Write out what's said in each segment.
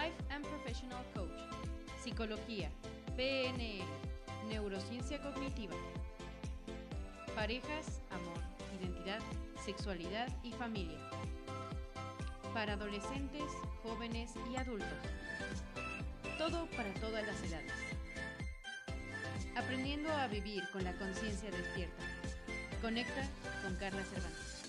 Life and Professional Coach, Psicología, PNL, Neurociencia Cognitiva, Parejas, Amor, Identidad, Sexualidad y Familia. Para adolescentes, jóvenes y adultos. Todo para todas las edades. Aprendiendo a vivir con la conciencia despierta. Conecta con Carla Cervantes.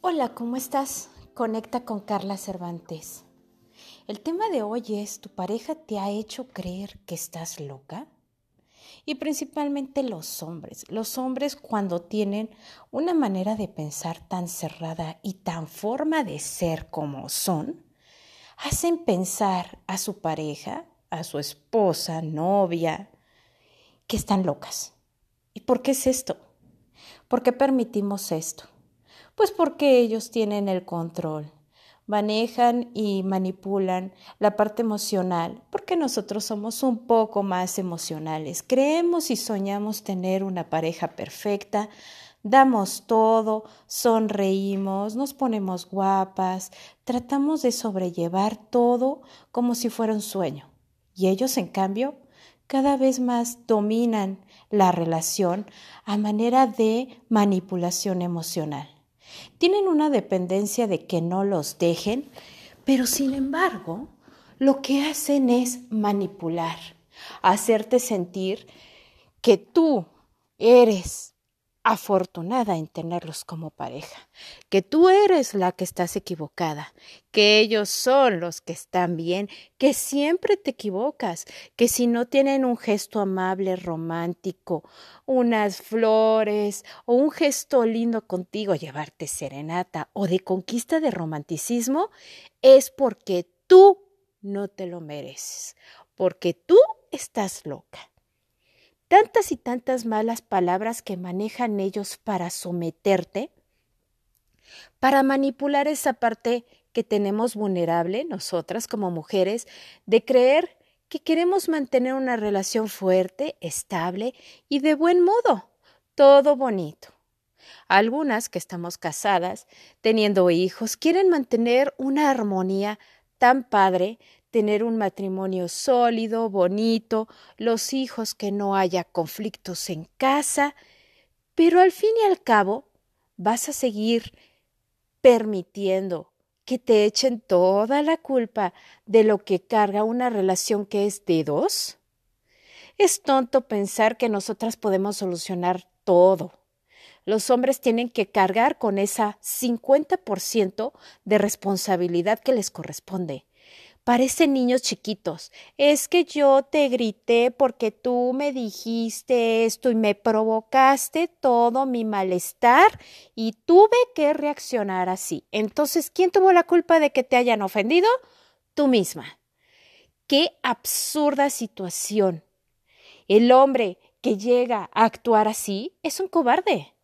Hola, ¿cómo estás? Conecta con Carla Cervantes. El tema de hoy es, ¿tu pareja te ha hecho creer que estás loca? Y principalmente los hombres. Los hombres cuando tienen una manera de pensar tan cerrada y tan forma de ser como son, hacen pensar a su pareja, a su esposa, novia, que están locas. ¿Y por qué es esto? ¿Por qué permitimos esto? Pues porque ellos tienen el control, manejan y manipulan la parte emocional, porque nosotros somos un poco más emocionales. Creemos y soñamos tener una pareja perfecta, damos todo, sonreímos, nos ponemos guapas, tratamos de sobrellevar todo como si fuera un sueño. Y ellos, en cambio, cada vez más dominan la relación a manera de manipulación emocional. Tienen una dependencia de que no los dejen, pero sin embargo, lo que hacen es manipular, hacerte sentir que tú eres afortunada en tenerlos como pareja, que tú eres la que estás equivocada, que ellos son los que están bien, que siempre te equivocas, que si no tienen un gesto amable, romántico, unas flores o un gesto lindo contigo, llevarte serenata o de conquista de romanticismo, es porque tú no te lo mereces, porque tú estás loca tantas y tantas malas palabras que manejan ellos para someterte, para manipular esa parte que tenemos vulnerable nosotras como mujeres, de creer que queremos mantener una relación fuerte, estable y de buen modo, todo bonito. Algunas que estamos casadas, teniendo hijos, quieren mantener una armonía tan padre tener un matrimonio sólido, bonito, los hijos, que no haya conflictos en casa, pero al fin y al cabo vas a seguir permitiendo que te echen toda la culpa de lo que carga una relación que es de dos? Es tonto pensar que nosotras podemos solucionar todo. Los hombres tienen que cargar con esa 50% de responsabilidad que les corresponde. Parecen niños chiquitos. Es que yo te grité porque tú me dijiste esto y me provocaste todo mi malestar y tuve que reaccionar así. Entonces, ¿quién tuvo la culpa de que te hayan ofendido? Tú misma. Qué absurda situación. El hombre que llega a actuar así es un cobarde.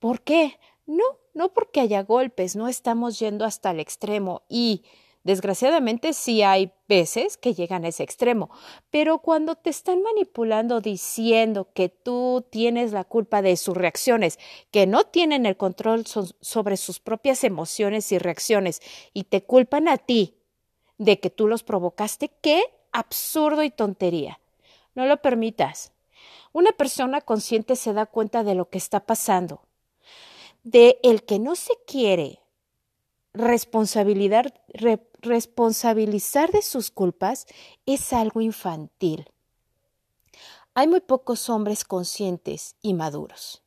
¿Por qué? No, no porque haya golpes, no estamos yendo hasta el extremo y Desgraciadamente sí hay veces que llegan a ese extremo, pero cuando te están manipulando diciendo que tú tienes la culpa de sus reacciones, que no tienen el control sobre sus propias emociones y reacciones y te culpan a ti de que tú los provocaste, qué absurdo y tontería. No lo permitas. Una persona consciente se da cuenta de lo que está pasando, de el que no se quiere responsabilidad, responsabilizar de sus culpas es algo infantil. Hay muy pocos hombres conscientes y maduros.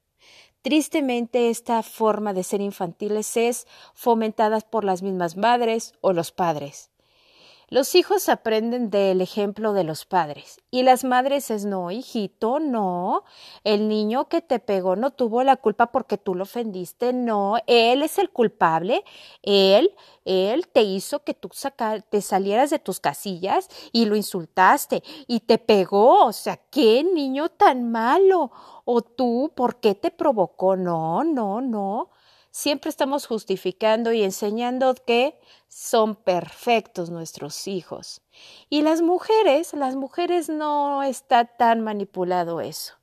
Tristemente, esta forma de ser infantiles es fomentada por las mismas madres o los padres. Los hijos aprenden del ejemplo de los padres. Y las madres es no, hijito, no, el niño que te pegó no tuvo la culpa porque tú lo ofendiste, no, él es el culpable, él, él te hizo que tú te salieras de tus casillas y lo insultaste y te pegó, o sea, qué niño tan malo, o tú, ¿por qué te provocó? No, no, no. Siempre estamos justificando y enseñando que son perfectos nuestros hijos. Y las mujeres, las mujeres no está tan manipulado eso.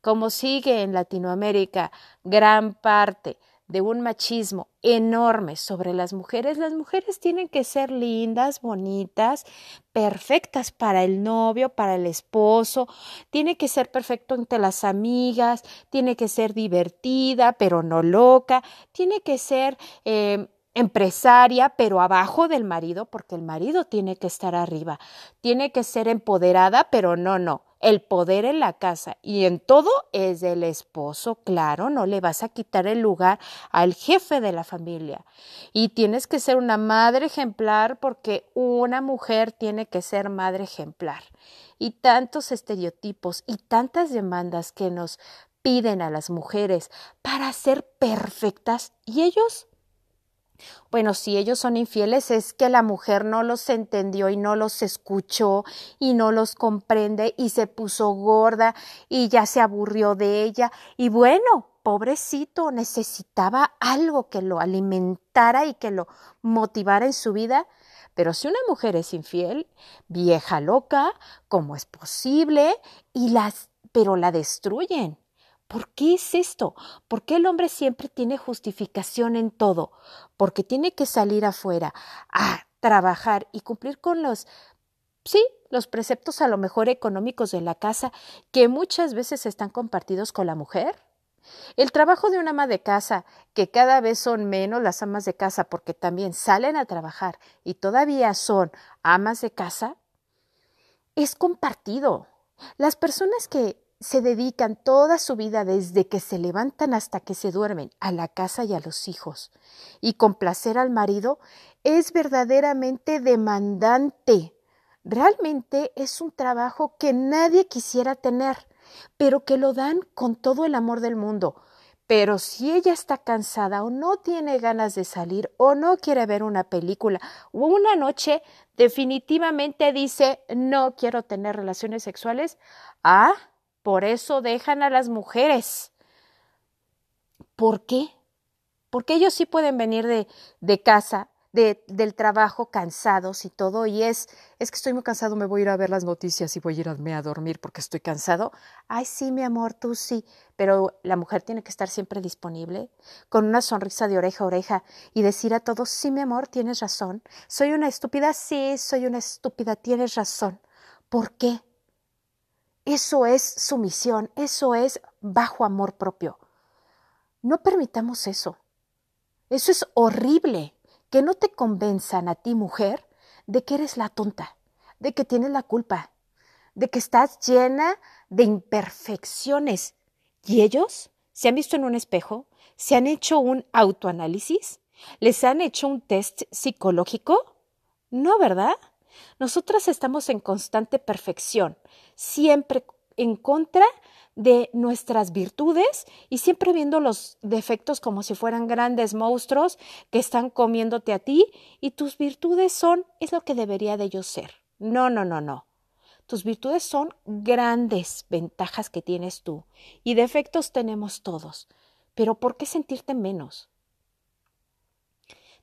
Como sigue en Latinoamérica gran parte de un machismo enorme sobre las mujeres, las mujeres tienen que ser lindas, bonitas, perfectas para el novio, para el esposo, tiene que ser perfecto entre las amigas, tiene que ser divertida, pero no loca, tiene que ser eh, empresaria, pero abajo del marido, porque el marido tiene que estar arriba, tiene que ser empoderada, pero no, no. El poder en la casa y en todo es del esposo, claro, no le vas a quitar el lugar al jefe de la familia. Y tienes que ser una madre ejemplar porque una mujer tiene que ser madre ejemplar. Y tantos estereotipos y tantas demandas que nos piden a las mujeres para ser perfectas y ellos bueno, si ellos son infieles es que la mujer no los entendió y no los escuchó y no los comprende y se puso gorda y ya se aburrió de ella y bueno, pobrecito, necesitaba algo que lo alimentara y que lo motivara en su vida. Pero si una mujer es infiel, vieja loca, ¿cómo es posible? Y las, pero la destruyen. ¿Por qué es esto? ¿Por qué el hombre siempre tiene justificación en todo? Porque tiene que salir afuera a trabajar y cumplir con los, sí, los preceptos a lo mejor económicos de la casa que muchas veces están compartidos con la mujer. El trabajo de una ama de casa, que cada vez son menos las amas de casa porque también salen a trabajar y todavía son amas de casa, es compartido. Las personas que se dedican toda su vida desde que se levantan hasta que se duermen a la casa y a los hijos. Y complacer al marido es verdaderamente demandante. Realmente es un trabajo que nadie quisiera tener, pero que lo dan con todo el amor del mundo. Pero si ella está cansada o no tiene ganas de salir o no quiere ver una película o una noche, definitivamente dice no quiero tener relaciones sexuales, ah, por eso dejan a las mujeres. ¿Por qué? Porque ellos sí pueden venir de, de casa, de, del trabajo, cansados y todo, y es, es que estoy muy cansado, me voy a ir a ver las noticias y voy a irme a dormir porque estoy cansado. Ay, sí, mi amor, tú sí, pero la mujer tiene que estar siempre disponible, con una sonrisa de oreja a oreja y decir a todos, sí, mi amor, tienes razón. Soy una estúpida, sí, soy una estúpida, tienes razón. ¿Por qué? Eso es sumisión, eso es bajo amor propio. No permitamos eso. Eso es horrible, que no te convenzan a ti, mujer, de que eres la tonta, de que tienes la culpa, de que estás llena de imperfecciones. ¿Y ellos? ¿Se han visto en un espejo? ¿Se han hecho un autoanálisis? ¿Les han hecho un test psicológico? No, ¿verdad? Nosotras estamos en constante perfección, siempre en contra de nuestras virtudes y siempre viendo los defectos como si fueran grandes monstruos que están comiéndote a ti y tus virtudes son es lo que debería de ellos ser. No, no, no, no. Tus virtudes son grandes ventajas que tienes tú y defectos tenemos todos. Pero ¿por qué sentirte menos?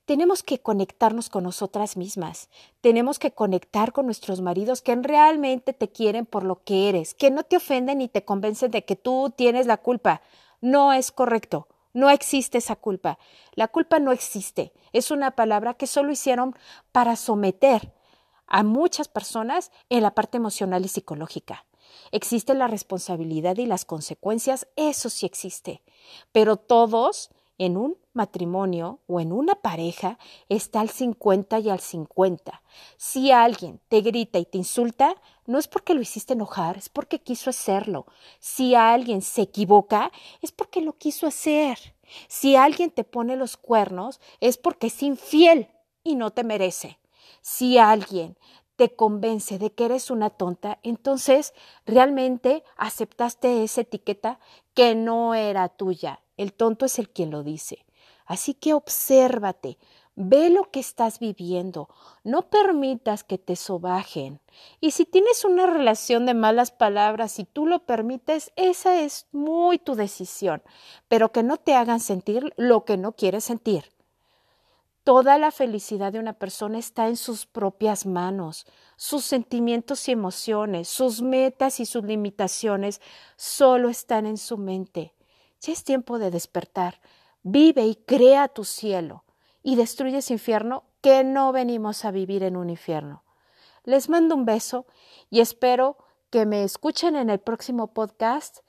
Tenemos que conectarnos con nosotras mismas, tenemos que conectar con nuestros maridos que realmente te quieren por lo que eres, que no te ofenden ni te convencen de que tú tienes la culpa. No es correcto, no existe esa culpa. La culpa no existe, es una palabra que solo hicieron para someter a muchas personas en la parte emocional y psicológica. Existe la responsabilidad y las consecuencias, eso sí existe, pero todos en un matrimonio o en una pareja está al 50 y al 50. Si alguien te grita y te insulta, no es porque lo hiciste enojar, es porque quiso hacerlo. Si alguien se equivoca, es porque lo quiso hacer. Si alguien te pone los cuernos, es porque es infiel y no te merece. Si alguien te convence de que eres una tonta, entonces realmente aceptaste esa etiqueta que no era tuya. El tonto es el quien lo dice. Así que obsérvate, ve lo que estás viviendo, no permitas que te sobajen. Y si tienes una relación de malas palabras y tú lo permites, esa es muy tu decisión, pero que no te hagan sentir lo que no quieres sentir. Toda la felicidad de una persona está en sus propias manos. Sus sentimientos y emociones, sus metas y sus limitaciones solo están en su mente. Ya es tiempo de despertar. Vive y crea tu cielo y destruye ese infierno que no venimos a vivir en un infierno. Les mando un beso y espero que me escuchen en el próximo podcast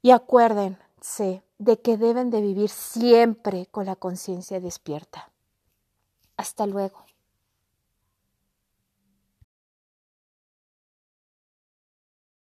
y acuérdense de que deben de vivir siempre con la conciencia despierta. Hasta luego.